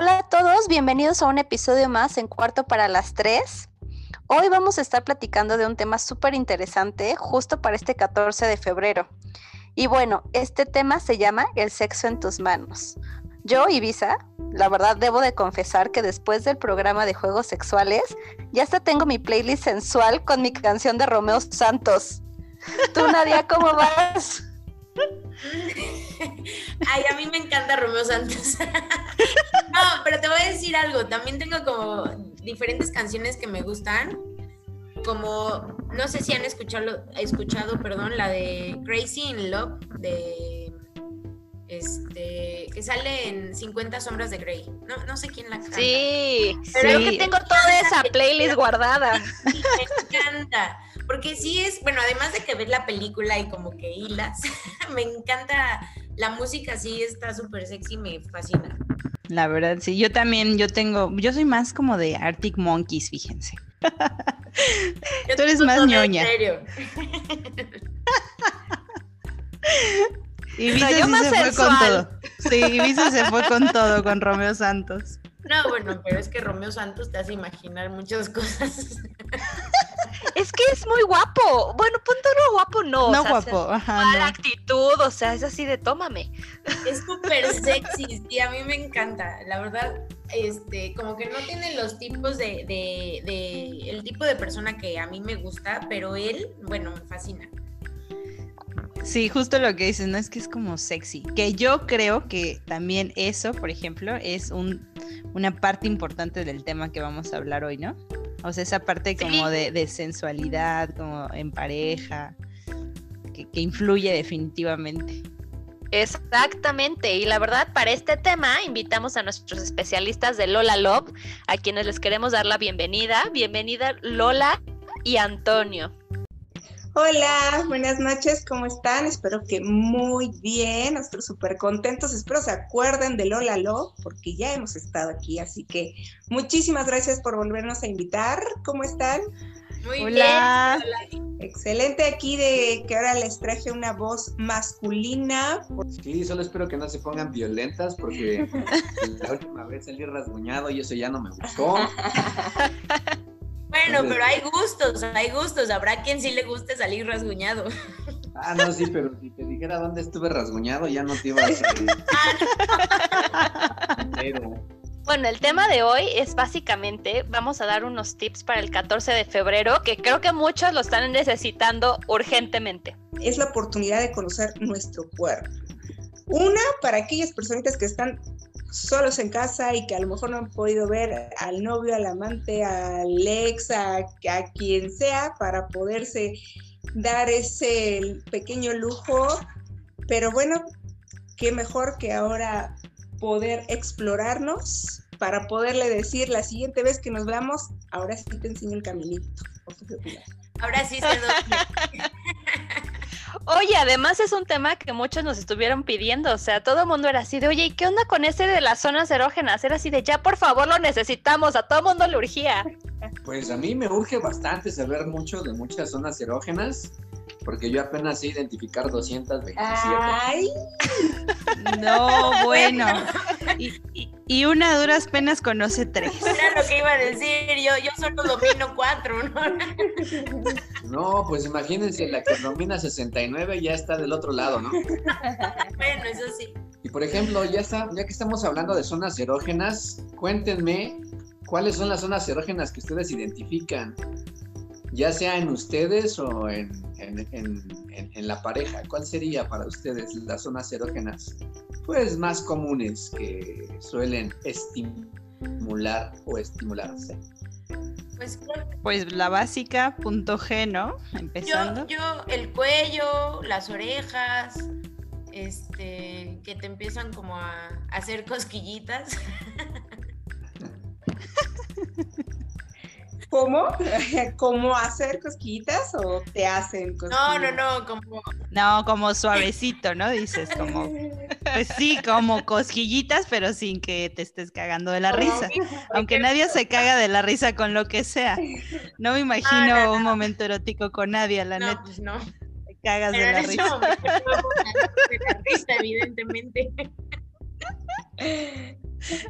Hola a todos, bienvenidos a un episodio más en Cuarto para las Tres. Hoy vamos a estar platicando de un tema súper interesante justo para este 14 de febrero. Y bueno, este tema se llama El sexo en tus manos. Yo, Ibiza, la verdad debo de confesar que después del programa de juegos sexuales, ya hasta tengo mi playlist sensual con mi canción de Romeo Santos. Tú, Nadia, ¿cómo vas? Ay, a mí me encanta Romeo Santos. no, pero te voy a decir algo. También tengo como diferentes canciones que me gustan. Como, no sé si han escuchado, escuchado, perdón, la de Crazy in Love de este que sale en 50 sombras de Grey. No, no sé quién la canta. Sí, pero que tengo toda esa playlist guardada. Me encanta. Porque sí es, bueno, además de que ves la película y como que hilas, me encanta la música, sí está súper sexy, me fascina. La verdad, sí, yo también, yo tengo, yo soy más como de Arctic Monkeys, fíjense. Tú eres más ñoña. En serio. y Visa sí se fue con todo. Sí, Visa se fue con todo con Romeo Santos. No, bueno, pero es que Romeo Santos te hace imaginar muchas cosas. Es que es muy guapo. Bueno, punto no guapo, no. No guapo, ajá. No. actitud, o sea, es así de tómame. Es súper sexy y a mí me encanta. La verdad, este, como que no tiene los tipos de, de, de, el tipo de persona que a mí me gusta, pero él, bueno, me fascina. Sí, justo lo que dices, ¿no? Es que es como sexy. Que yo creo que también eso, por ejemplo, es un, una parte importante del tema que vamos a hablar hoy, ¿no? O sea, esa parte como de, sensualidad, como en pareja, que, que influye definitivamente. Exactamente, y la verdad para este tema invitamos a nuestros especialistas de Lola Love, a quienes les queremos dar la bienvenida. Bienvenida Lola y Antonio. Hola, buenas noches, ¿cómo están? Espero que muy bien, nosotros súper contentos, espero se acuerden de Lola Lo, porque ya hemos estado aquí, así que muchísimas gracias por volvernos a invitar, ¿cómo están? Muy Hola. bien. Excelente aquí de que ahora les traje una voz masculina. Sí, solo espero que no se pongan violentas porque la última vez salí rasguñado y eso ya no me gustó. Bueno, pero hay gustos, hay gustos. Habrá quien sí le guste salir rasguñado. Ah, no, sí, pero si te dijera dónde estuve rasguñado, ya no te iba a salir. Bueno, el tema de hoy es básicamente, vamos a dar unos tips para el 14 de febrero, que creo que muchos lo están necesitando urgentemente. Es la oportunidad de conocer nuestro cuerpo. Una, para aquellas personitas que están solos en casa y que a lo mejor no han podido ver al novio, al amante, al ex, a, quien sea, para poderse dar ese pequeño lujo. Pero bueno, qué mejor que ahora poder explorarnos para poderle decir la siguiente vez que nos veamos, ahora sí te enseño el caminito. Ahora sí se Oye, además es un tema que muchos nos estuvieron pidiendo, o sea, todo el mundo era así de, oye, ¿y qué onda con ese de las zonas erógenas? Era así de, ya por favor lo necesitamos, a todo mundo le urgía. Pues a mí me urge bastante saber mucho de muchas zonas erógenas, porque yo apenas sé identificar 227. ¡Ay! No, bueno. Y, una a duras penas conoce tres. Era lo que iba a decir, yo, yo solo domino cuatro, ¿no? No, pues imagínense, la que domina 69 ya está del otro lado, ¿no? Bueno, eso sí. Y por ejemplo, ya, está, ya que estamos hablando de zonas erógenas, cuéntenme cuáles son las zonas erógenas que ustedes identifican ya sea en ustedes o en, la pareja. ¿Cuál sería para ustedes las zonas erógenas pues más comunes que suelen estimular o estimularse? Pues, pues la básica, punto G, ¿no? Empezando. Yo, yo, el cuello, las orejas, este, que te empiezan como a hacer cosquillitas. ¿Cómo? ¿Cómo hacer cosquillitas o te hacen cosquillas? No, no, no, como... No, como suavecito, ¿no? Dices, como... Pues sí, como cosquillitas, pero sin que te estés cagando de la risa. Aunque nadie se caga de la risa con lo que sea. No me imagino un momento erótico con nadie, la neta. Pues no. Te cagas de la risa. de la risa, evidentemente.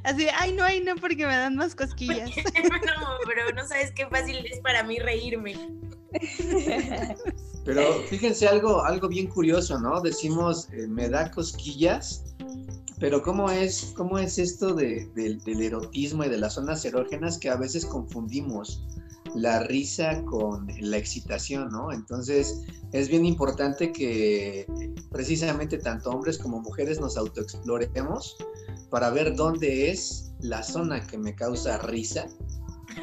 Así, ay, no, ay, no, porque me dan más cosquillas. no, pero no sabes qué fácil es para mí reírme. Pero fíjense algo, algo bien curioso, ¿no? Decimos, eh, me da cosquillas, pero ¿cómo es, cómo es esto de, del erotismo y de las zonas erógenas que a veces confundimos la risa con la excitación, ¿no? Entonces es bien importante que precisamente tanto hombres como mujeres nos autoexploremos para ver dónde es la zona que me causa risa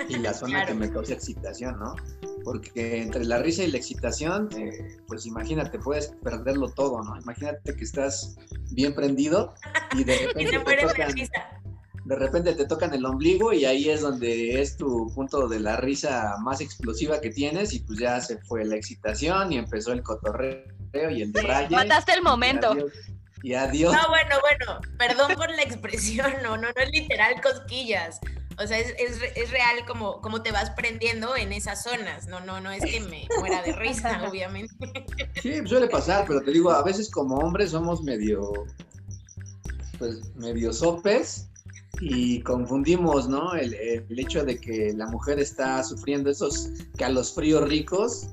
y la zona Claro. que me causa excitación, ¿no? Porque entre la risa y la excitación, eh, pues imagínate, puedes perderlo todo, ¿no? Imagínate que estás bien prendido y de Y repente te te mueres de tocan, risa. De repente te tocan el ombligo y ahí es donde es tu punto de la risa más explosiva que tienes y pues ya se fue la excitación y empezó el cotorreo y el debraye. Mataste el y momento. adiós. Y adiós. No, bueno, bueno, perdón por la expresión, no, no, no es literal cosquillas. O sea, es, es, es real como, como te vas prendiendo en esas zonas. No, no, no es que me muera de risa, obviamente. Sí, suele pasar, pero te digo, a veces como hombres somos medio, pues medio sopes y confundimos, ¿no? El, el hecho de que la mujer está sufriendo esos calosfríos ricos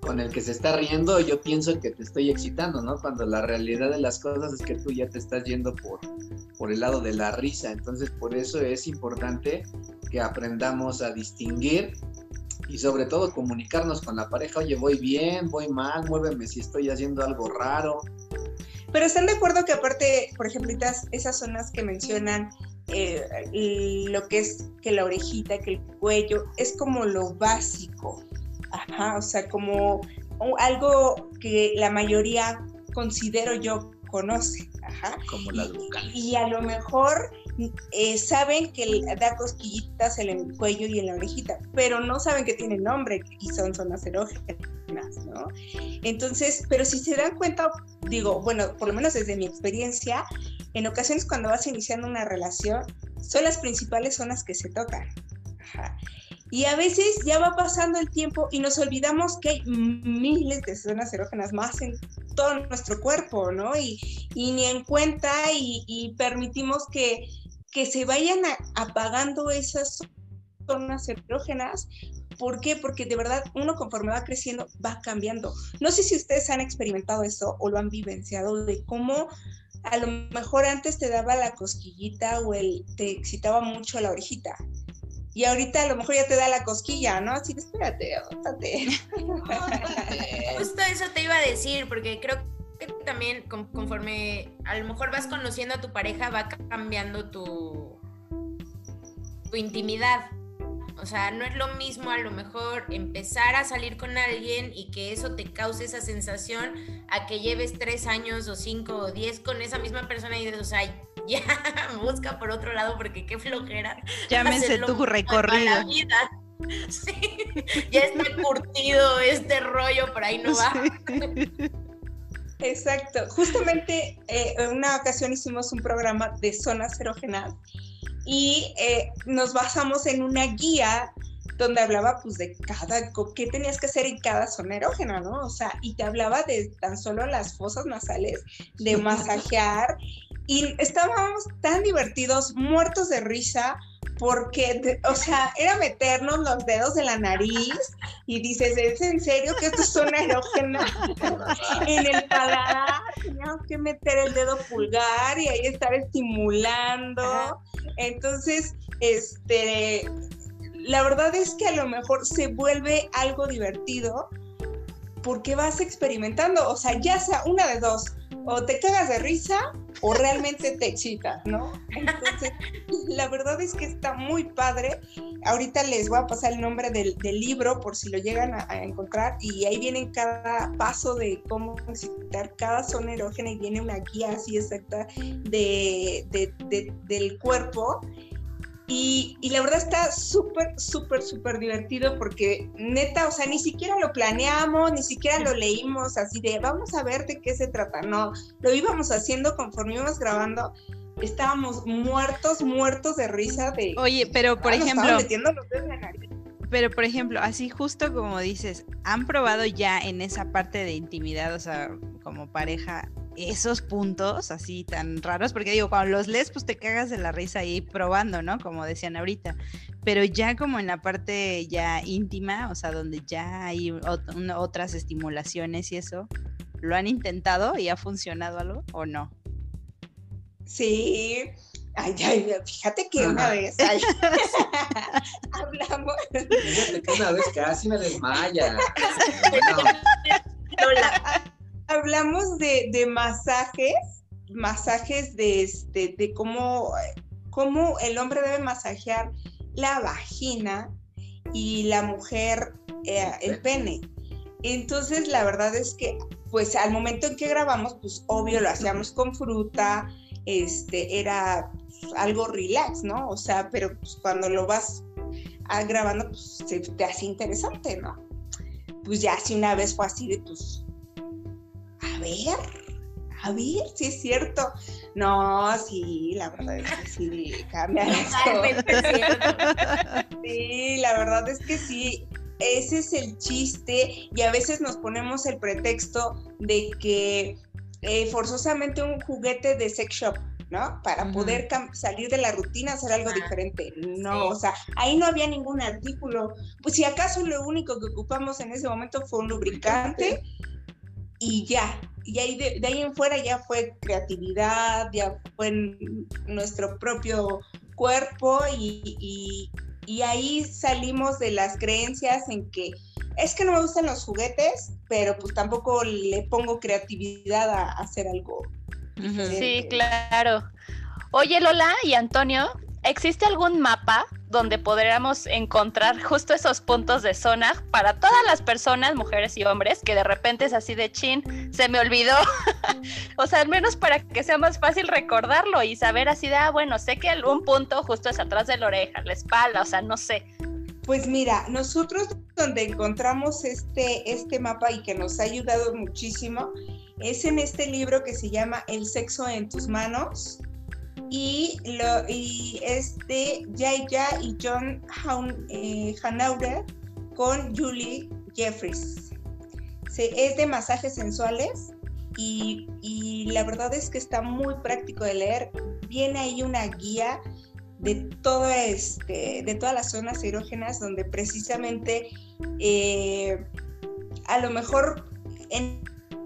con el que se está riendo, yo pienso que te estoy excitando, ¿no? Cuando la realidad de las cosas es que tú ya te estás yendo por, por el lado de la risa. Entonces, por eso es importante que aprendamos a distinguir y sobre todo comunicarnos con la pareja, oye, voy bien, voy mal, muéveme si estoy haciendo algo raro. Pero están de acuerdo que aparte, por ejemplo, esas, zonas que mencionan, eh, y lo que es que la orejita, que el cuello, es como lo básico. Ajá, o sea, como algo que la mayoría considero yo conoce. Ajá. Como las vocales. Y a lo mejor eh, saben que da cosquillitas en el cuello y en la orejita, pero no saben que tiene nombre y son zonas erógenas, ¿no? Entonces, pero si se dan cuenta, digo, bueno, por lo menos desde mi experiencia, en ocasiones cuando vas iniciando una relación, son las principales zonas que se tocan. Y a veces ya va pasando el tiempo y nos olvidamos que hay miles de zonas erógenas más en todo nuestro cuerpo, ¿no? Y, y ni en cuenta y, permitimos que, que se vayan apagando esas zonas erógenas. ¿Por qué? Porque de verdad uno conforme va creciendo va cambiando. No sé si ustedes han experimentado eso o lo han vivenciado de cómo a lo mejor antes te daba la cosquillita o el, te excitaba mucho la orejita. Y ahorita a lo mejor ya te da la cosquilla, ¿no? Así de espérate. Justo eso te iba a decir, porque creo que también con- conforme a lo mejor vas conociendo a tu pareja, va cambiando tu, tu intimidad. O sea, no es lo mismo a lo mejor empezar a salir con alguien y que eso te cause esa sensación a que lleves tres años o cinco o diez con esa misma persona y dices, o sea, ya busca por otro lado porque qué flojera. Llámese tu recorrido. la vida. Sí, ya está curtido este rollo, por ahí no va. Exacto. Justamente eh, en una ocasión hicimos un programa de zonas erógenas y eh, nos basamos en una guía donde hablaba pues de cada, qué tenías que hacer en cada zona erógena, ¿no? O sea, y te hablaba de tan solo las fosas nasales, de masajear, y estábamos tan divertidos, muertos de risa, porque, o sea, era meternos los dedos en la nariz y dices, ¿es en serio que esto es zona erógena? en el paladar teníamos que meter el dedo pulgar y ahí estar estimulando. Entonces, este, la verdad es que a lo mejor se vuelve algo divertido porque vas experimentando, o sea, ya sea una de dos, o te cagas de risa o realmente te excitas, ¿no? Entonces, la verdad es que está muy padre. Ahorita les voy a pasar el nombre del, libro por si lo llegan a, encontrar y ahí viene cada paso de cómo excitar cada zona erógena y viene una guía así exacta de- del cuerpo. Y, y la verdad está súper, súper, súper divertido porque neta, o sea, ni siquiera lo planeamos, ni siquiera lo leímos así de vamos a ver de qué se trata. No, lo íbamos haciendo conforme íbamos grabando. Estábamos muertos, muertos de risa de... Oye, pero por Ah, ejemplo, metiendo los dedos en la nariz. pero por ejemplo, así justo como dices, ¿han probado ya en esa parte de intimidad, o sea, como pareja, esos puntos así tan raros, porque digo, cuando los lees, pues te cagas de la risa ahí probando, ¿no? Como decían ahorita. Pero ya como en la parte ya íntima, o sea, donde ya hay otras estimulaciones y eso, ¿lo han intentado y ha funcionado algo o no? Sí, Ay, ay, fíjate que una vez hablamos. Fíjate que una vez casi me desmaya. Hablamos de, de, masajes, masajes de este, de cómo, cómo el hombre debe masajear la vagina y la mujer eh, el pene. Entonces, la verdad es que, pues al momento en que grabamos, pues obvio lo hacíamos con fruta, este, era algo relax, ¿no? O sea, pero pues, cuando lo vas grabando, pues se te hace interesante, ¿no? Pues ya si una vez fue así de, pues, a ver, a ver si es cierto. No, sí, la verdad es que sí, cambia Sí, la verdad es que sí. Ese es el chiste y a veces nos ponemos el pretexto de que eh, forzosamente un juguete de sex shop, ¿no? Para poder salir de la rutina, hacer algo diferente. No, o sea, ahí no había ningún artículo. Pues si acaso lo único que ocupamos en ese momento fue un lubricante y ya. Y ahí de, ahí en fuera ya fue creatividad, ya fue nuestro propio cuerpo y, y ahí salimos de las creencias en que es que no me gustan los juguetes, pero pues tampoco le pongo creatividad a, hacer algo. Sí, claro. Oye, Lola y Antonio, ¿existe algún mapa donde podríamos encontrar justo esos puntos de zona para todas las personas, mujeres y hombres, que de repente es así de chin, se me olvidó? o sea, al menos para que sea más fácil recordarlo y saber así de, ah, bueno, sé que algún punto justo es atrás de la oreja, la espalda, o sea, no sé. Pues mira, nosotros donde encontramos este, este mapa y que nos ha ayudado muchísimo es en este libro que se llama El sexo en tus manos y, lo, y es de Jaya y John eh, Hanauer con Julie Jeffries. es de masajes sensuales y, y la verdad es que está muy práctico de leer. Viene ahí una guía de, todo este, de todas las zonas erógenas donde precisamente eh, a lo mejor en,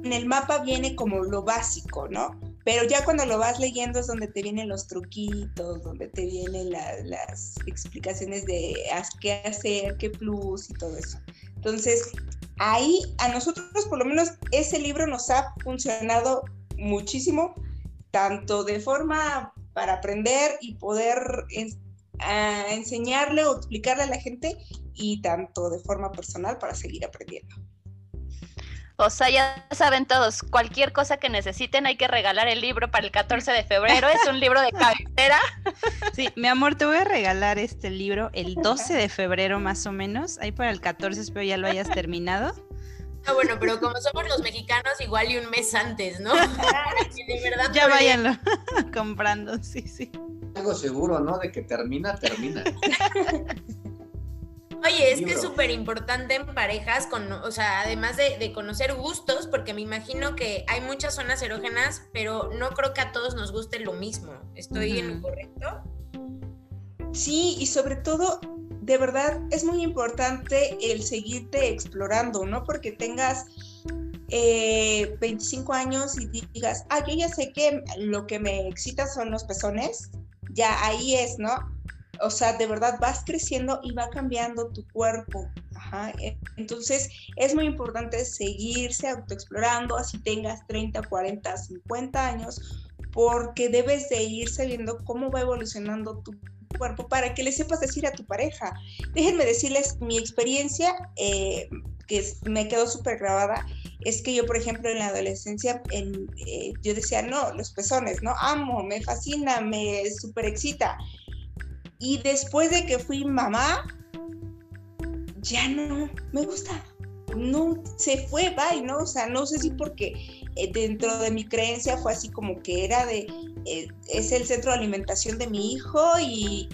el mapa viene como lo básico, ¿no? Pero ya cuando lo vas leyendo es donde te vienen los truquitos, donde te vienen las explicaciones de qué hacer, qué plus y todo eso. Entonces, ahí a nosotros por lo menos ese libro nos ha funcionado muchísimo, tanto de forma para aprender y poder enseñarle o explicarle a la gente y tanto de forma personal para seguir aprendiendo. O sea, ya saben todos, cualquier cosa que necesiten hay que regalar el libro para el 14 de febrero, es un libro de cabecera. Sí, mi amor, te voy a regalar este libro el 12 de febrero más o menos, ahí para el 14 espero ya lo hayas terminado. Ah, bueno, pero como somos los mexicanos, igual y un mes antes, ¿no? de verdad ya váyanlo comprando, sí, sí. Algo seguro, ¿no? De que termina, termina. Oye, es que es súper importante en parejas, con, o sea, además de, de, conocer gustos, porque me imagino que hay muchas zonas erógenas, pero no creo que a todos nos guste lo mismo. ¿Estoy en lo correcto? Sí, y sobre todo de verdad es muy importante el seguirte explorando, no porque tengas 25 eh, años y digas, ah, yo ya sé que lo que me excita son los pezones, ya ahí es, ¿no? O sea, de verdad vas creciendo y va cambiando tu cuerpo. Ajá. Entonces es muy importante seguirse autoexplorando, así tengas 30, 40, 50 años, porque debes de ir sabiendo cómo va evolucionando tu cuerpo para que le sepas decir a tu pareja. Déjenme decirles mi experiencia, eh, que me quedó súper grabada, es que yo, por ejemplo, en la adolescencia, en, eh, yo decía, no, los pezones, no, amo, me fascina, me súper excita. Y después de que fui mamá, ya no me gusta. No, se fue, bye, ¿no? O sea, no sé si porque eh, dentro de mi creencia fue así como que era de, eh, es el centro de alimentación de mi hijo y,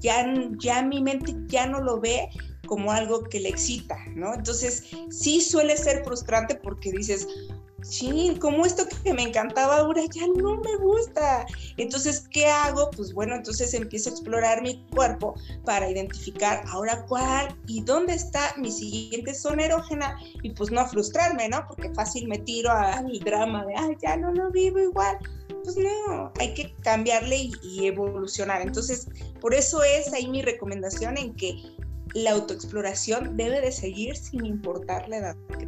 ya, ya mi mente ya no lo ve como algo que le excita, ¿no? Entonces, sí suele ser frustrante porque dices, sí, como esto que me encantaba ahora ya no me gusta. Entonces, ¿qué hago? Pues bueno, entonces empiezo a explorar mi cuerpo para identificar ahora cuál y dónde está mi siguiente zona erógena y pues no frustrarme, ¿no? Porque fácil me tiro al drama de, ay, ya no lo vivo igual. Pues no, hay que cambiarle y, evolucionar. Entonces, por eso es ahí mi recomendación en que la autoexploración debe de seguir sin importar la edad que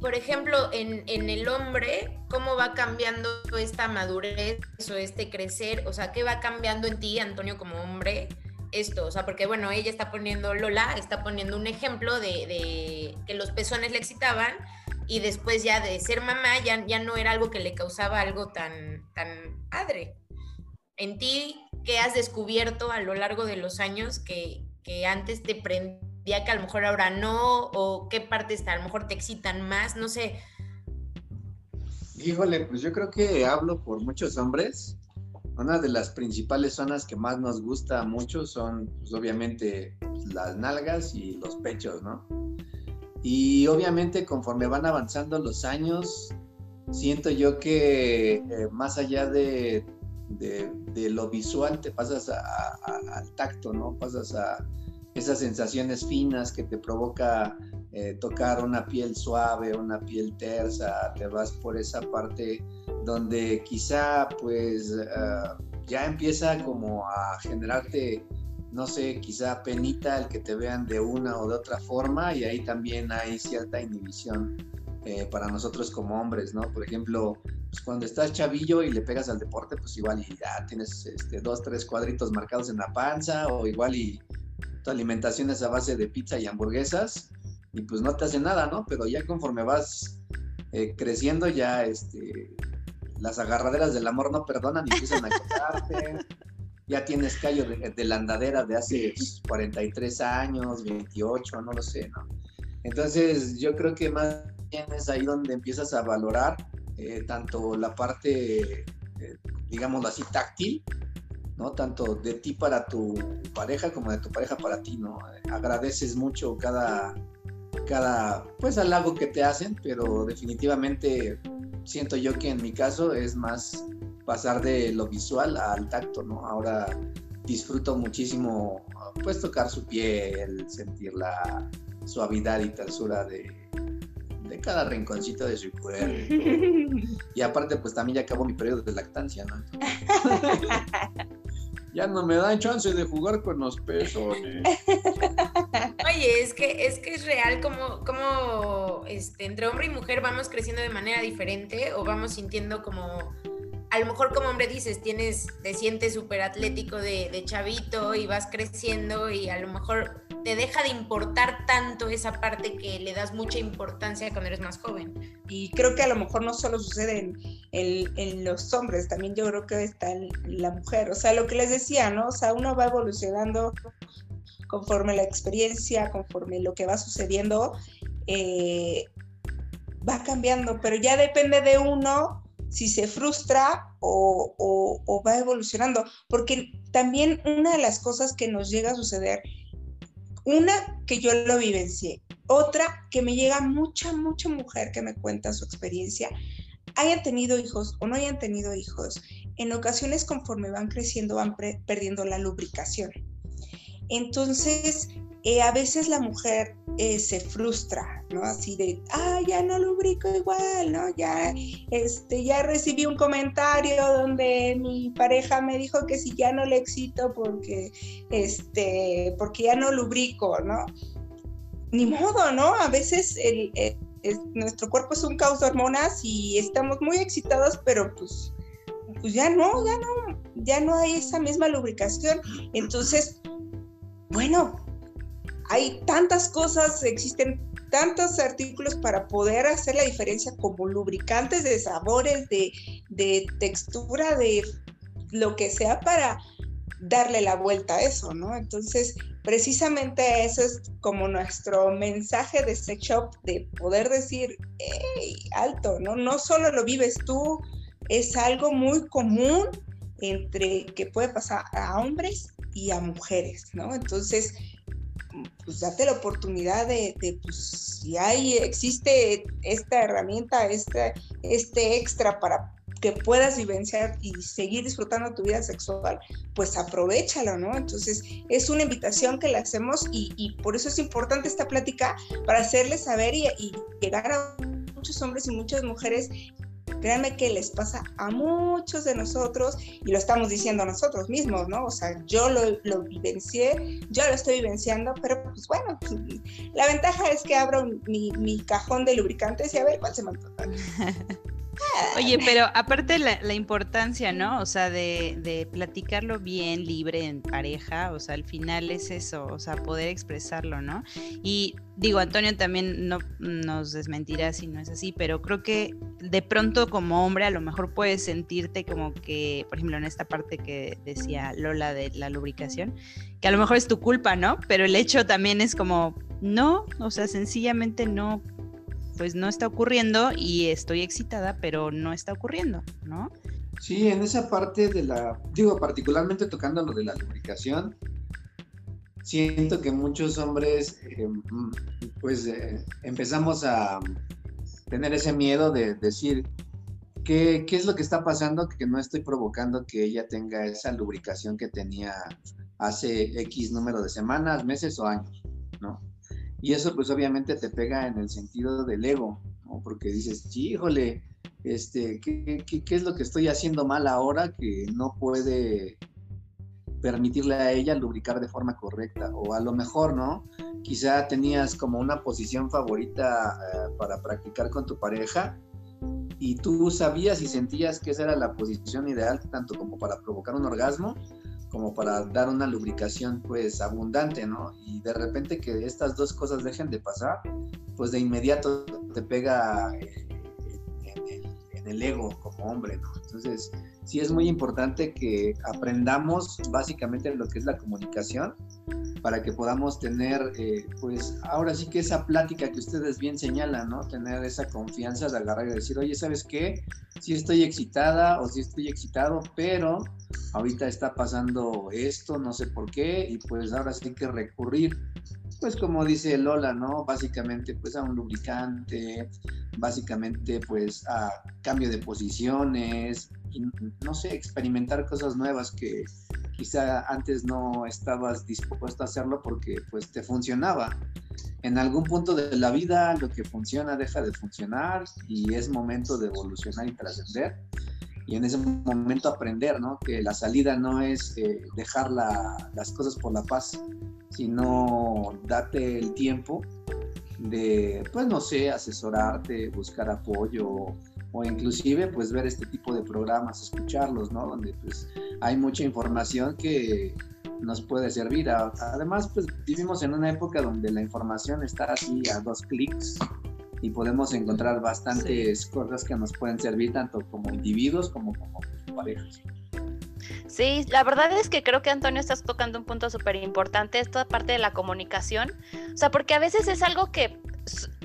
por ejemplo, en, el hombre, ¿cómo va cambiando esta madurez o este crecer? O sea, ¿qué va cambiando en ti, Antonio, como hombre? Esto, o sea, porque bueno, ella está poniendo, Lola está poniendo un ejemplo de, que los pezones le excitaban y después ya de ser mamá ya, ya no era algo que le causaba algo tan, tan padre. En ti, ¿qué has descubierto a lo largo de los años que, que antes te prendía? Día que a lo mejor ahora no, o qué partes a lo mejor te excitan más, no sé. Híjole, pues yo creo que hablo por muchos hombres. Una de las principales zonas que más nos gusta mucho son, pues obviamente, las nalgas y los pechos, ¿no? Y obviamente conforme van avanzando los años, siento yo que eh, más allá de, de, lo visual te pasas al tacto, ¿no? Pasas a, esas sensaciones finas que te provoca eh, tocar una piel suave, una piel tersa, te vas por esa parte donde quizá pues ah, ya empieza como a generarte, no sé, quizá penita el que te vean de una o de otra forma y ahí también hay cierta inhibición. Eh, para nosotros como hombres, ¿no? Por ejemplo, pues cuando estás chavillo y le pegas al deporte, pues igual y ya tienes este, dos, tres cuadritos marcados en la panza o igual y tu alimentación es a base de pizza y hamburguesas y pues no te hace nada, ¿no? Pero ya conforme vas eh, creciendo ya este, las agarraderas del amor no perdonan y empiezan a quedarte. ya tienes callo de, la andadera de hace 43 años, 28, no lo sé, ¿no? Entonces yo creo que más bien es ahí donde empiezas a valorar eh, tanto la parte, eh, digámoslo así, táctil, ¿no? Tanto de ti para tu pareja como de tu pareja para ti, ¿no? Agradeces mucho cada, cada, pues, halago que te hacen, pero definitivamente siento yo que en mi caso es más pasar de lo visual al tacto, ¿no? Ahora disfruto muchísimo, pues, tocar su piel, sentir la suavidad y tersura de, de cada rinconcito de su cuerpo. Y aparte, pues también ya acabó mi periodo de lactancia, ¿no? ya no me dan chance de jugar con los pezones. Oye, es que es que es real como, como este, entre hombre y mujer vamos creciendo de manera diferente o vamos sintiendo como a lo mejor como hombre dices, tienes, te sientes súper atlético de, de, chavito y vas creciendo y a lo mejor te deja de importar tanto esa parte que le das mucha importancia cuando eres más joven. Y creo que a lo mejor no solo sucede en, los hombres, también yo creo que está en la mujer. O sea, lo que les decía, ¿no? O sea, uno va evolucionando conforme la experiencia, conforme lo que va sucediendo, eh, va cambiando, pero ya depende de uno si se frustra o, va evolucionando. Porque también una de las cosas que nos llega a suceder, una que yo lo vivencié, otra que me llega mucha, mucha mujer que me cuenta su experiencia, hayan tenido hijos o no hayan tenido hijos, en ocasiones conforme van creciendo van perdiendo la lubricación. Entonces, eh, a veces la mujer eh, se frustra, ¿no? Así de, ah, ya no lubrico igual, ¿no? Ya, este, ya recibí un comentario donde mi pareja me dijo que si ya no le excito porque, este, porque ya no lubrico, ¿no? Ni modo, ¿no? A veces nuestro cuerpo es un caos de hormonas y estamos muy excitados, pero pues, pues ya no, ya no, ya no hay esa misma lubricación. Entonces, bueno, hay tantas cosas, existen tantos artículos para poder hacer la diferencia como lubricantes de sabores, de, textura, de lo que sea para darle la vuelta a eso, ¿no? Entonces, precisamente eso es como nuestro mensaje de Sex Shop, de poder decir, hey, alto, ¿no? No solo lo vives tú, es algo muy común entre que puede pasar a hombres y a mujeres, ¿no? Entonces, pues date la oportunidad de, pues, si hay, existe esta herramienta, este, este extra para que puedas vivenciar y seguir disfrutando tu vida sexual, pues aprovechalo, ¿no? Entonces, es una invitación que le hacemos y, por eso es importante esta plática para hacerles saber y, y llegar a muchos hombres y muchas mujeres Créanme que les pasa a muchos de nosotros y lo estamos diciendo nosotros mismos, ¿no? O sea, yo lo, lo vivencié, yo lo estoy vivenciando, pero pues bueno, la ventaja es que abro mi, mi cajón de lubricantes y a ver cuál se me. Oye, pero aparte la, importancia, ¿no? O sea, de, de, platicarlo bien, libre, en pareja, o sea, al final es eso, o sea, poder expresarlo, ¿no? Y digo, Antonio también no nos desmentirá si no es así, pero creo que de pronto como hombre a lo mejor puedes sentirte como que, por ejemplo, en esta parte que decía Lola de la lubricación, que a lo mejor es tu culpa, ¿no? Pero el hecho también es como, no, o sea, sencillamente no pues no está ocurriendo y estoy excitada, pero no está ocurriendo, ¿no? Sí, en esa parte de la, digo, particularmente tocando lo de la lubricación, siento que muchos hombres, eh, pues eh, empezamos a tener ese miedo de decir, ¿qué, ¿qué es lo que está pasando que no estoy provocando que ella tenga esa lubricación que tenía hace X número de semanas, meses o años, ¿no? Y eso pues obviamente te pega en el sentido del ego. Porque dices, híjole, este, ¿qué, qué, es lo que estoy haciendo mal ahora que no puede permitirle a ella lubricar de forma correcta? O a lo mejor, ¿no? Quizá tenías como una posición favorita eh, para practicar con tu pareja y tú sabías y sentías que esa era la posición ideal tanto como para provocar un orgasmo como para dar una lubricación pues abundante, ¿no? Y de repente que estas dos cosas dejen de pasar, pues de inmediato te pega eh, en el, ego como hombre, ¿no? Entonces, sí es muy importante que aprendamos básicamente lo que es la comunicación para que podamos tener, eh, pues ahora sí que esa plática que ustedes bien señalan, ¿no? Tener esa confianza de agarrar y decir, oye, ¿sabes qué? Sí estoy excitada o sí estoy excitado, pero ahorita está pasando esto, no sé por qué, y pues ahora sí que recurrir, pues como dice Lola, ¿no? Básicamente pues a un lubricante, básicamente pues a cambio de posiciones, y, no sé, experimentar cosas nuevas que quizá antes no estabas dispuesto a hacerlo porque pues te funcionaba. En algún punto de la vida lo que funciona deja de funcionar y es momento de evolucionar y trascender y en ese momento aprender, ¿no? Que la salida no es eh, dejar las cosas por la paz, sino date el tiempo de, pues no sé, asesorarte, buscar apoyo o inclusive pues ver este tipo de programas, escucharlos, ¿no? Donde pues hay mucha información que nos puede servir. Además pues vivimos en una época donde la información está así a dos clics y podemos encontrar bastantes cosas que nos pueden servir tanto como individuos como como parejas. Sí, la verdad es que creo que Antonio estás tocando un punto súper importante, esta parte de la comunicación. O sea, porque a veces es algo que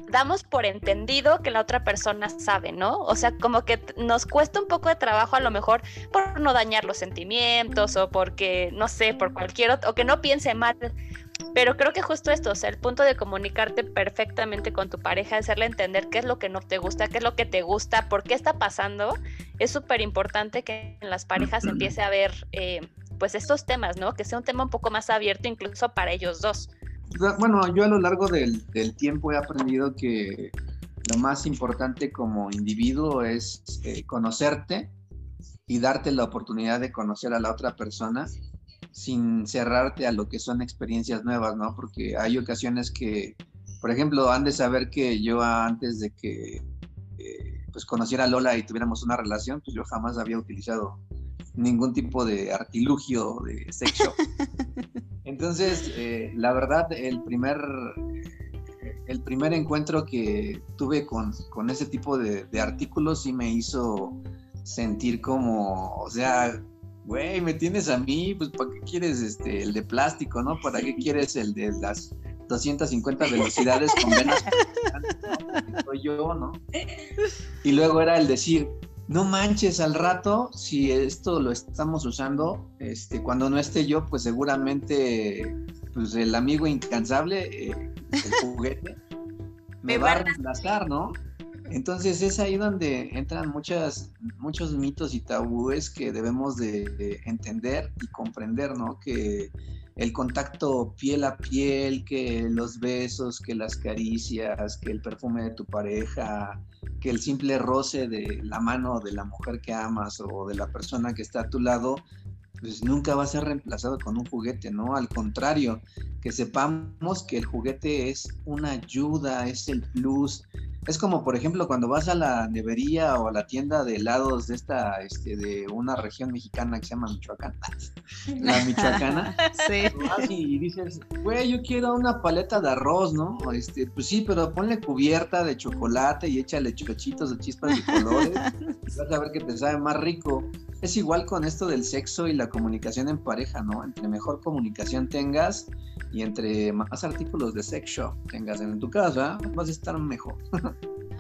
damos por entendido que la otra persona sabe, ¿no? O sea, como que nos cuesta un poco de trabajo a lo mejor por no dañar los sentimientos o porque, no sé, por cualquier otro, o que no piense mal pero creo que justo esto, o sea, el punto de comunicarte perfectamente con tu pareja, hacerle entender qué es lo que no te gusta, qué es lo que te gusta, por qué está pasando, es súper importante que en las parejas empiece a ver eh, pues estos temas, ¿no? Que sea un tema un poco más abierto incluso para ellos dos. Bueno, yo a lo largo del, del tiempo he aprendido que lo más importante como individuo es eh, conocerte y darte la oportunidad de conocer a la otra persona sin cerrarte a lo que son experiencias nuevas, ¿no? Porque hay ocasiones que, por ejemplo, han de saber que yo antes de que eh, pues conociera a Lola y tuviéramos una relación, pues yo jamás había utilizado ningún tipo de artilugio de sexo. Entonces, eh, la verdad, el primer, el primer encuentro que tuve con, con ese tipo de, de artículos sí me hizo sentir como, o sea, güey, me tienes a mí, pues ¿para qué quieres este, el de plástico, no? ¿Para qué quieres el de las 250 velocidades con venas? Soy yo, ¿no? Y luego era el decir, no manches al rato, si esto lo estamos usando, este, cuando no esté yo, pues seguramente pues el amigo incansable, eh, el juguete, me, va a reemplazar, ¿no? Entonces es ahí donde entran muchas, muchos mitos y tabúes que debemos de, entender y comprender, ¿no? Que el contacto piel a piel, que los besos, que las caricias, que el perfume de tu pareja, que el simple roce de la mano de la mujer que amas o de la persona que está a tu lado, pues nunca va a ser reemplazado con un juguete, ¿no? Al contrario, que sepamos que el juguete es una ayuda, es el plus, es como, por ejemplo, cuando vas a la nevería o a la tienda de helados de esta, este, de una región mexicana que se llama Michoacán, la michoacana, sí. y dices, güey, yo quiero una paleta de arroz, ¿no? Este, pues sí, pero ponle cubierta de chocolate y échale chochitos de chispas de colores, y vas a ver que te sabe más rico. Es igual con esto del sexo y la comunicación en pareja, ¿no? Entre mejor comunicación tengas y entre más artículos de sex shop tengas en tu casa, vas a estar mejor.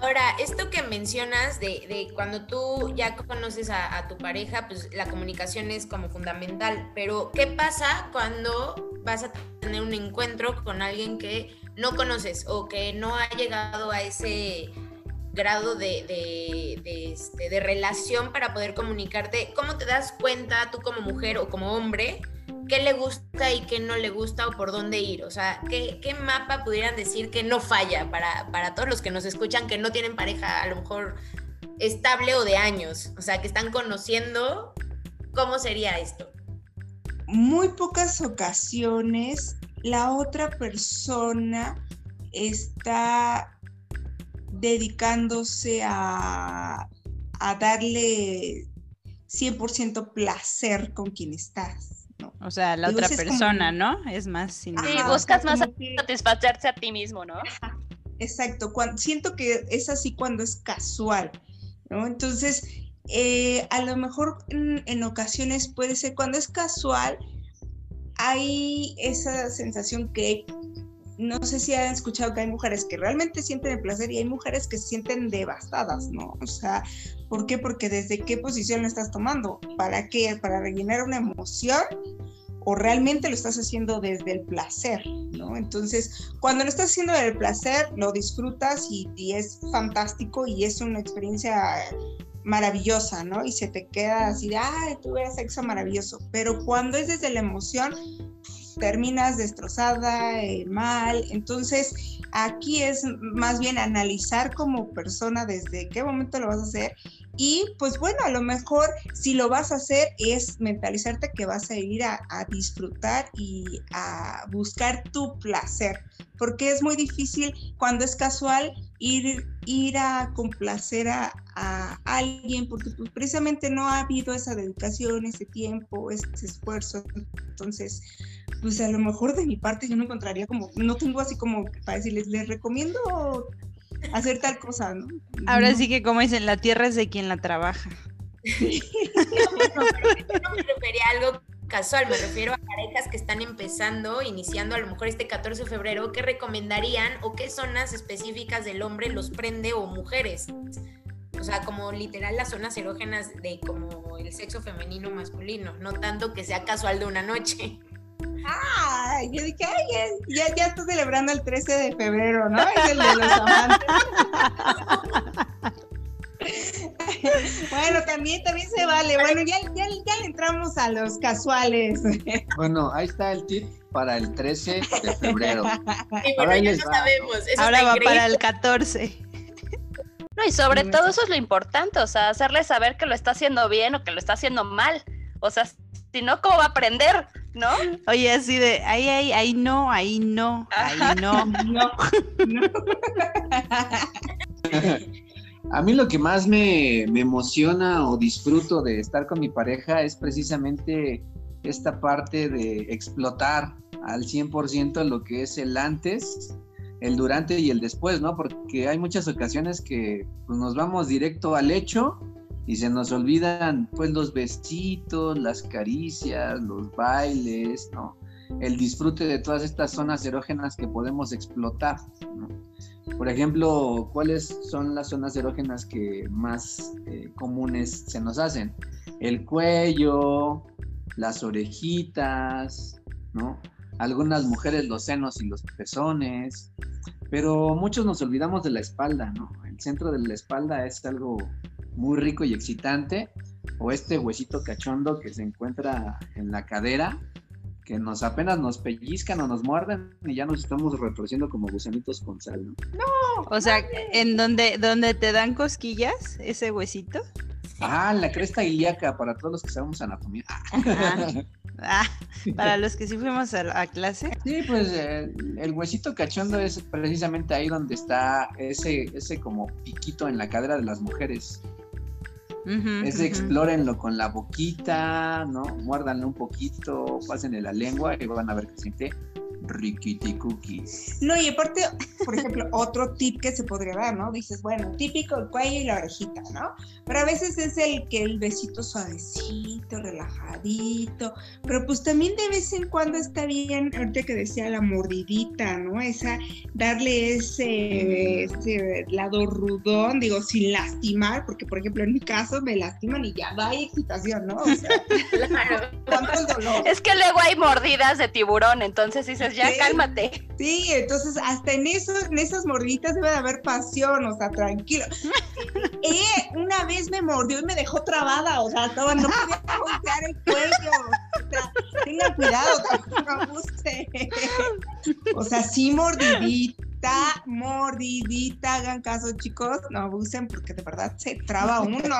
Ahora, esto que mencionas de, cuando tú ya conoces a, tu pareja, pues la comunicación es como fundamental, pero ¿qué pasa cuando vas a tener un encuentro con alguien que no conoces o que no ha llegado a ese grado de, de, este, de relación para poder comunicarte? ¿Cómo te das cuenta tú como mujer o como hombre? Qué le gusta y qué no le gusta o por dónde ir. O sea, ¿qué, mapa pudieran decir que no falla para, para, todos los que nos escuchan que no tienen pareja a lo mejor estable o de años? O sea, que están conociendo, ¿cómo sería esto? Muy pocas ocasiones la otra persona está dedicándose a, a darle 100% placer con quien estás. O sea, la otra persona, ¿no? Es más... Sin... Sí, buscas más satisfacerse a ti mismo, ¿no? Exacto, cuando, siento que es así cuando es casual, ¿no? Entonces, eh, a lo mejor en, ocasiones puede ser cuando es casual, hay esa sensación que no sé si han escuchado que hay mujeres que realmente sienten el placer y hay mujeres que se sienten devastadas, ¿no? O sea, ¿por qué? Porque desde qué posición lo estás tomando, ¿para qué? ¿Para rellenar una emoción? O realmente lo estás haciendo desde el placer, ¿no? Entonces, cuando lo estás haciendo desde el placer, lo disfrutas y, es fantástico y es una experiencia maravillosa, ¿no? Y se te queda así de, ay, tuve sexo maravilloso. Pero cuando es desde la emoción, terminas destrozada, eh, mal. Entonces, aquí es más bien analizar como persona desde qué momento lo vas a hacer. Y pues bueno, a lo mejor si lo vas a hacer es mentalizarte que vas a ir a, disfrutar y a buscar tu placer, porque es muy difícil cuando es casual ir, ir a complacer a, a alguien, porque pues, precisamente no ha habido esa dedicación, ese tiempo, ese esfuerzo. Entonces, pues a lo mejor de mi parte yo no encontraría como, no tengo así como para decirles, les recomiendo hacer tal cosa, ¿no? Ahora sí que como dicen, la tierra es de quien la trabaja. no, me refería a algo casual, me refiero a parejas que están empezando, iniciando a lo mejor este 14 de febrero, ¿qué recomendarían o qué zonas específicas del hombre los prende o mujeres? O sea, como literal las zonas erógenas de como el sexo femenino masculino, no tanto que sea casual de una noche. Ah, yo dije, ay, ya, ya estoy celebrando el 13 de febrero, ¿no? Es el de los amantes. bueno, también, también se vale. Bueno, ya, ya, ya le entramos a los casuales. bueno, ahí está el tip para el 13 de febrero. Ahora ya no sabemos. Ahora va para el 14. No, y sobre todo eso es lo importante, o sea, hacerle saber que lo está haciendo bien o que lo está haciendo mal. O sea, si no, ¿cómo va a aprender? ¿No? Oye, así de, ahí, ahí, ahí no, ahí no, ahí no. no. A mí lo que más me, emociona o disfruto de estar con mi pareja es precisamente esta parte de explotar al 100% lo que es el antes, el durante y el después, ¿no? Porque hay muchas ocasiones que pues, nos vamos directo al hecho y se nos olvidan pues los besitos, las caricias, los bailes, ¿no? El disfrute de todas estas zonas erógenas que podemos explotar, ¿no? Por ejemplo, ¿cuáles son las zonas erógenas que más eh, comunes se nos hacen? El cuello, las orejitas, ¿no? algunas mujeres los senos y los pezones, pero muchos nos olvidamos de la espalda, ¿no? El centro de la espalda es algo muy rico y excitante, o este huesito cachondo que se encuentra en la cadera, que nos apenas nos pellizcan o nos muerden y ya nos estamos retorciendo como gusanitos con sal, ¿no? O sea, en donde, donde te dan cosquillas, ese huesito. Ah, la cresta ilíaca para todos los que sabemos anatomía. Ah, para los que sí fuimos a, a clase. Sí, pues eh, el huesito cachondo es precisamente ahí donde está ese, ese como piquito en la cadera de las mujeres. Es de ujú. explórenlo con la boquita, ¿no? Muérdanlo un poquito, pásenle la lengua y van a ver que siente riquiti cookies. No, y aparte, por ejemplo, otro tip que se podría dar, ¿no? Dices, bueno, típico el cuello y la orejita, ¿no? Pero a veces es el que el besito suavecito, relajadito, pero pues también de vez en cuando está bien, ahorita que decía la mordidita, ¿no? Esa, darle ese, ese lado rudón, digo, sin lastimar, porque por ejemplo en mi caso me lastiman y ya hay excitación, ¿no? O sea, Claro. ¿cuánto el dolor? Es que luego hay mordidas de tiburón, entonces dices, ya Sí. cálmate. Sí, entonces hasta en eso, en esas mordiditas debe de haber pasión, o sea, tranquilo. Eh, una vez me mordió y me dejó trabada, o sea, estaba, no podía voltear el cuello. O sea, tengan cuidado, tampoco abusen. O sea, sí mordidita, mordidita, hagan caso chicos, no abusen porque de verdad se traba uno.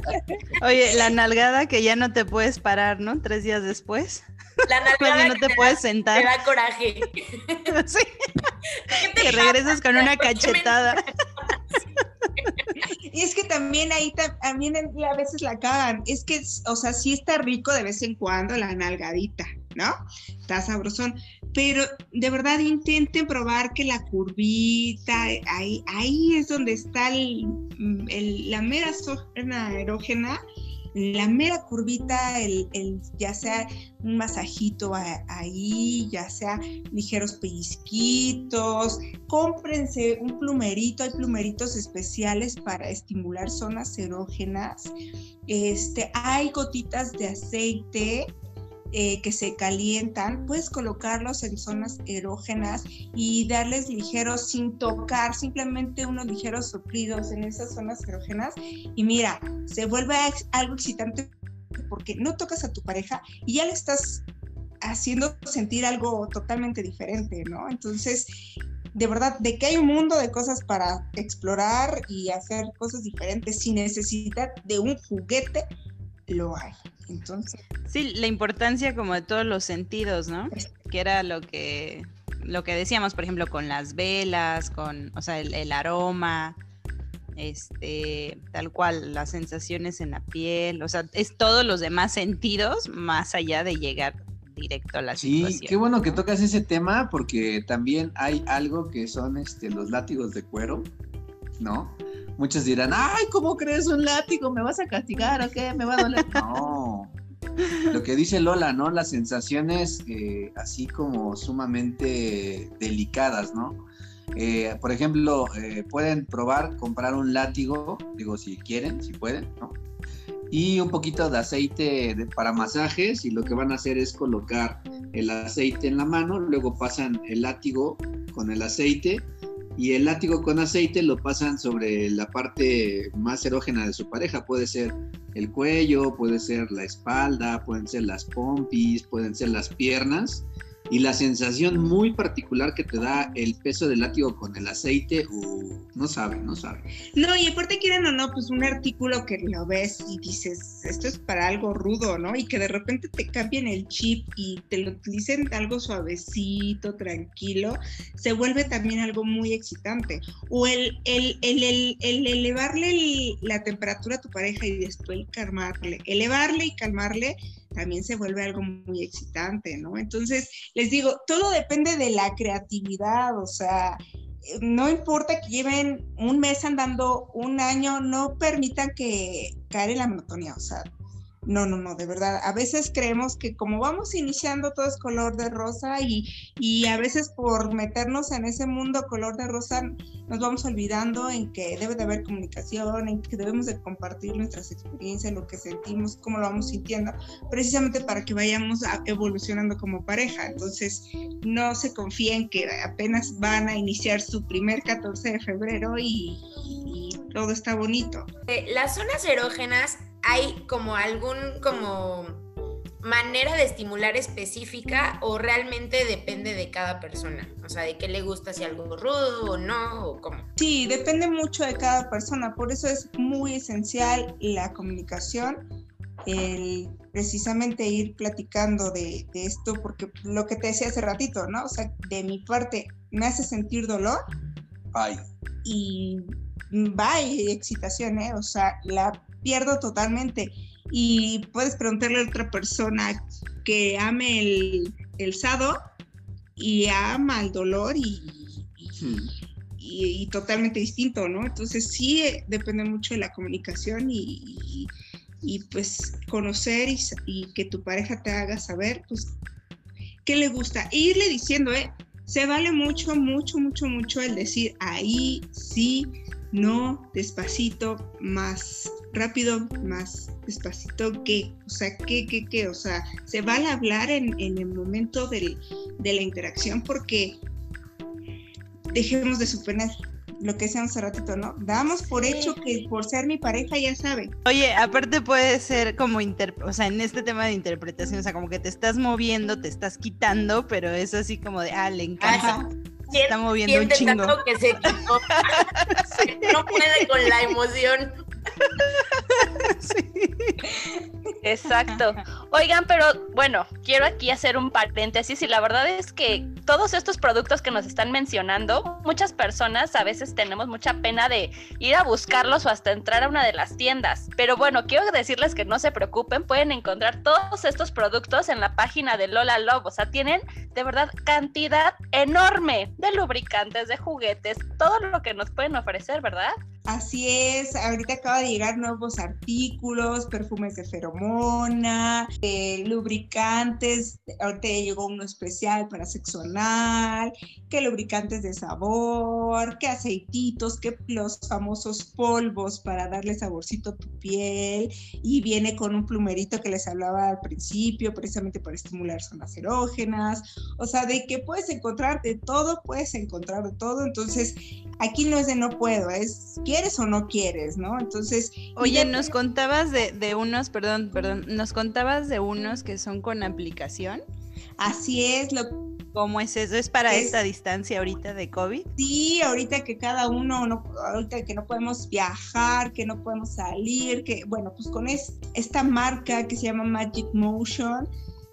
Oye, la nalgada que ya no te puedes parar, ¿no? Tres días después. La nalgada no que te te puedes da- sentar. Te da coraje. Sí, ¿Qué te que regresas con una ¿Por qué me- cachetada. Y es que también ahí ta- también a veces la cagan. Es que, o sea, sí está rico de vez en cuando la nalgadita, ¿no? Está sabrosón. Pero de verdad intenten probar que la curvita, ahí, ahí es donde está el, mm, el- la mera zona erógena, la mera curvita, el, el- ya sea un masajito ahí, ya sea ligeros pellizquitos, cómprense un plumerito, hay plumeritos especiales para estimular zonas erógenas. Este, hay gotitas de aceite eh, que se calientan, puedes colocarlos en zonas erógenas y darles ligeros sin tocar, simplemente unos ligeros soplidos en esas zonas erógenas y mira, se vuelve algo excitante porque no tocas a tu pareja y ya le estás haciendo sentir algo totalmente diferente, ¿no? Entonces, de verdad, de que hay un mundo de cosas para explorar y hacer cosas diferentes sin necesidad de un juguete, lo hay. Entonces, Sí, la importancia como de todos los sentidos, ¿no? Que era lo que lo que decíamos, por ejemplo, con las velas, con, o sea, el, el aroma, este, tal cual, las sensaciones en la piel, o sea, es todos los demás sentidos más allá de llegar directo a la Sí, situación. qué bueno que tocas ese tema porque también hay algo que son este, los látigos de cuero, ¿no? Muchos dirán, ay, ¿cómo crees un látigo? ¿Me vas a castigar o qué? ¿Me va a doler? No. Lo que dice Lola, ¿no? Las sensaciones eh, así como sumamente delicadas, ¿no? Eh, por ejemplo, eh, pueden probar comprar un látigo, digo, si quieren, si pueden, ¿no? Y un poquito de aceite de- para masajes y lo que van a hacer es colocar el aceite en la mano, luego pasan el látigo con el aceite y el látigo con aceite lo pasan sobre la parte más erógena de su pareja. Puede ser el cuello, puede ser la espalda, pueden ser las pompis, pueden ser las piernas. Y la sensación muy particular que te da el peso del látigo con el aceite, uh, no sabe, no sabe. no, y aparte quieran o no, pues un artículo que lo ves y dices, esto es para algo rudo, ¿no? Y que de repente te cambien el chip y te lo utilicen algo suavecito, tranquilo, se vuelve también algo muy excitante. O el, el, el, el- el elevarle el- la temperatura a tu pareja y después calmarle, elevarle y calmarle también se vuelve algo muy excitante, ¿no? Entonces, les digo, todo depende de la creatividad, o sea, no importa que lleven un mes andando, un año, no permitan que caer la monotonía, o sea, no, no, no, de verdad. A veces creemos que como vamos iniciando todo es color de rosa y, y a veces por meternos en ese mundo color de rosa nos vamos olvidando en que debe de haber comunicación, en que debemos de compartir nuestras experiencias, lo que sentimos, cómo lo vamos sintiendo, precisamente para que vayamos evolucionando como pareja. Entonces, no se confíen que apenas van a iniciar su primer 14 de febrero y, y todo está bonito. Eh, Las zonas erógenas hay como algún como manera de estimular específica o realmente depende de cada persona? O sea, de qué le gusta, si algo rudo o no, o cómo. Sí, depende mucho de cada persona, por eso es muy esencial la comunicación, el precisamente ir platicando de, de esto, porque lo que te decía hace ratito, ¿no? O sea, de mi parte, me hace sentir dolor Ay, y bye, excitación, ¿eh? O sea, la pierdo totalmente. Y puedes preguntarle a otra persona que ame el, el sado y ama el dolor y, y- totalmente distinto, ¿no? Entonces sí eh, depende mucho de la comunicación y, pues conocer y que tu pareja te haga saber, pues, qué le gusta. E irle diciendo, ¿eh? Se vale mucho, mucho, mucho, mucho el decir ahí, sí, no, despacito, más rápido, más despacito, ¿qué? O sea, ¿qué, qué, qué? O sea, se vale hablar en, en el momento del- de la interacción porque dejemos de suponer lo que decía hace ratito, ¿no? Damos por hecho que por ser mi pareja ya sabe. Oye, aparte puede ser como, inter o sea, en este tema de interpretación, o sea, como que te estás moviendo, te estás quitando, pero es así como de, ah, le encanta, Ajá. Se está moviendo un chingo. que se. No puede con la emoción. Sí. Exacto. Oigan, pero bueno, quiero aquí hacer un paréntesis y la verdad es que todos estos productos que nos están mencionando, muchas personas a veces tenemos mucha pena de ir a buscarlos o hasta entrar a una de las tiendas. Pero bueno, quiero decirles que no se preocupen, pueden encontrar todos estos productos en la página de Lola Love. O sea, tienen de verdad cantidad enorme de lubricantes, de juguetes, todo lo que nos pueden ofrecer, ¿verdad? Así es, ahorita acaba de llegar nuevos artículos, perfumes de feromona, eh, lubricantes, ahorita llegó uno especial para sexo anal, que lubricantes de sabor, que aceititos, que los famosos polvos para darle saborcito a tu piel y viene con un plumerito que les hablaba al principio, precisamente para estimular zonas erógenas, o sea, de que puedes encontrar de todo, puedes encontrar de todo, entonces aquí no es de no puedo, es quieres o no quieres, ¿no? Entonces, Oye, nos contabas de, de unos, perdón, perdón, nos contabas de unos que son con aplicación. así es, lo ¿Cómo es eso? ¿Es para Es- esta distancia ahorita de COVID? sí, ahorita que cada uno, no, ahorita que no podemos viajar, que no podemos salir, que bueno, pues con es- esta marca que se llama Magic Motion,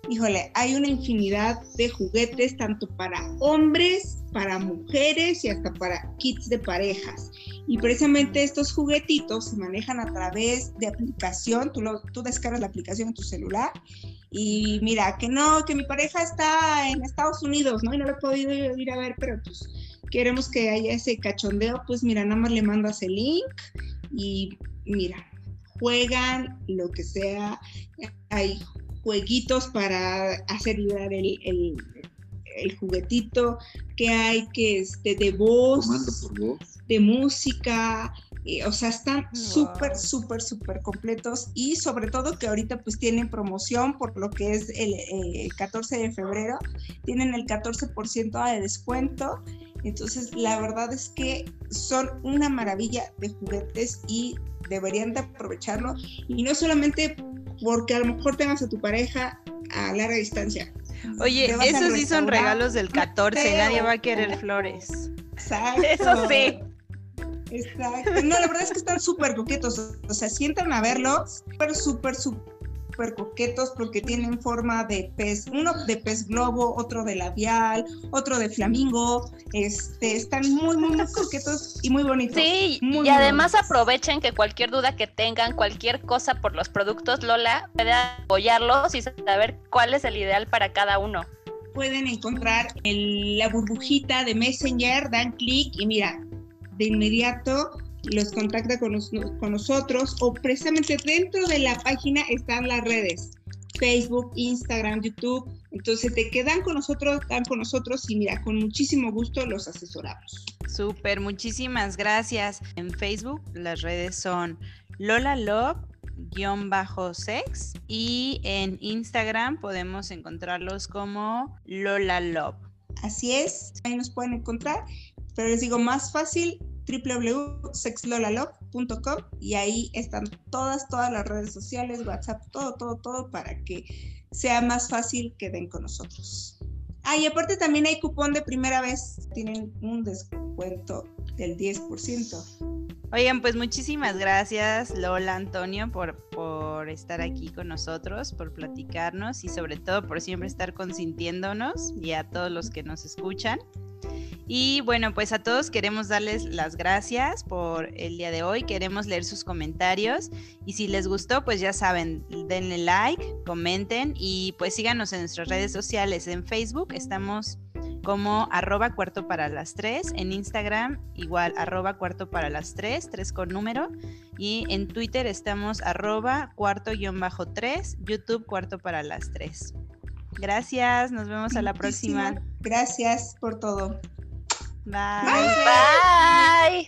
híjole, hay una infinidad de juguetes, tanto para hombres, para mujeres y hasta para kits de parejas. Y precisamente estos juguetitos se manejan a través de aplicación, tú, lo, tú descargas la aplicación en tu celular y mira, que no, que mi pareja está en Estados Unidos, ¿no? Y no lo he podido ir a ver, pero pues queremos que haya ese cachondeo, pues mira, nada más le mandas el link y mira, juegan lo que sea, hay jueguitos para hacer vibrar el, el, el juguetito, que hay que este, de voz, comando por voz. de música, o sea, están Wow. súper, súper, súper completos y sobre todo que ahorita pues tienen promoción por lo que es el, el 14 de febrero, tienen el 14% de descuento, entonces la verdad es que son una maravilla de juguetes y deberían de aprovecharlo y no solamente porque a lo mejor tengas a tu pareja a larga distancia. Oye, esos sí son regalos del 14, nadie va a querer flores. Exacto. Eso sí. Exacto. No, la verdad es que están súper coquetos. O sea, sientan a verlos, súper, súper, súper coquetos porque tienen forma de pez, uno de pez globo, otro de labial, otro de flamingo. Este, están muy, muy, muy coquetos y muy bonitos. Sí, Muy, y además aprovechen que cualquier duda que tengan, cualquier cosa por los productos Lola, puede apoyarlos y saber cuál es el ideal para cada uno. Pueden encontrar el- la burbujita de Messenger, dan clic y mira, de inmediato los contacta con, con nosotros o precisamente dentro de la página están las redes. Facebook, Instagram, YouTube. Entonces te quedan con nosotros, están con nosotros y mira, con muchísimo gusto los asesoramos. Súper, muchísimas gracias. En Facebook las redes son Lola Love sex y en Instagram podemos encontrarlos como Lola Love. Así es, ahí nos pueden encontrar, pero les digo más fácil www.sexlolalove.com y ahí están todas, todas las redes sociales, WhatsApp, todo, todo, todo para que sea más fácil que den con nosotros. Ah, y aparte también hay cupón de primera vez, tienen un descuento del 10%. Oigan, pues muchísimas gracias Lola, Antonio, por, por estar aquí con nosotros, por platicarnos y sobre todo por siempre estar consintiéndonos y a todos los que nos escuchan. Y bueno, pues a todos queremos darles las gracias por el día de hoy. Queremos leer sus comentarios y si les gustó, pues ya saben, denle like, comenten y pues síganos en nuestras redes sociales. En Facebook estamos como arroba cuarto para las tres, en Instagram igual arroba cuarto para las tres, tres con número, y en Twitter estamos arroba cuarto guion bajo tres, YouTube cuarto para las tres. Gracias, nos vemos a la próxima. Gracias por todo. Bye. Bye.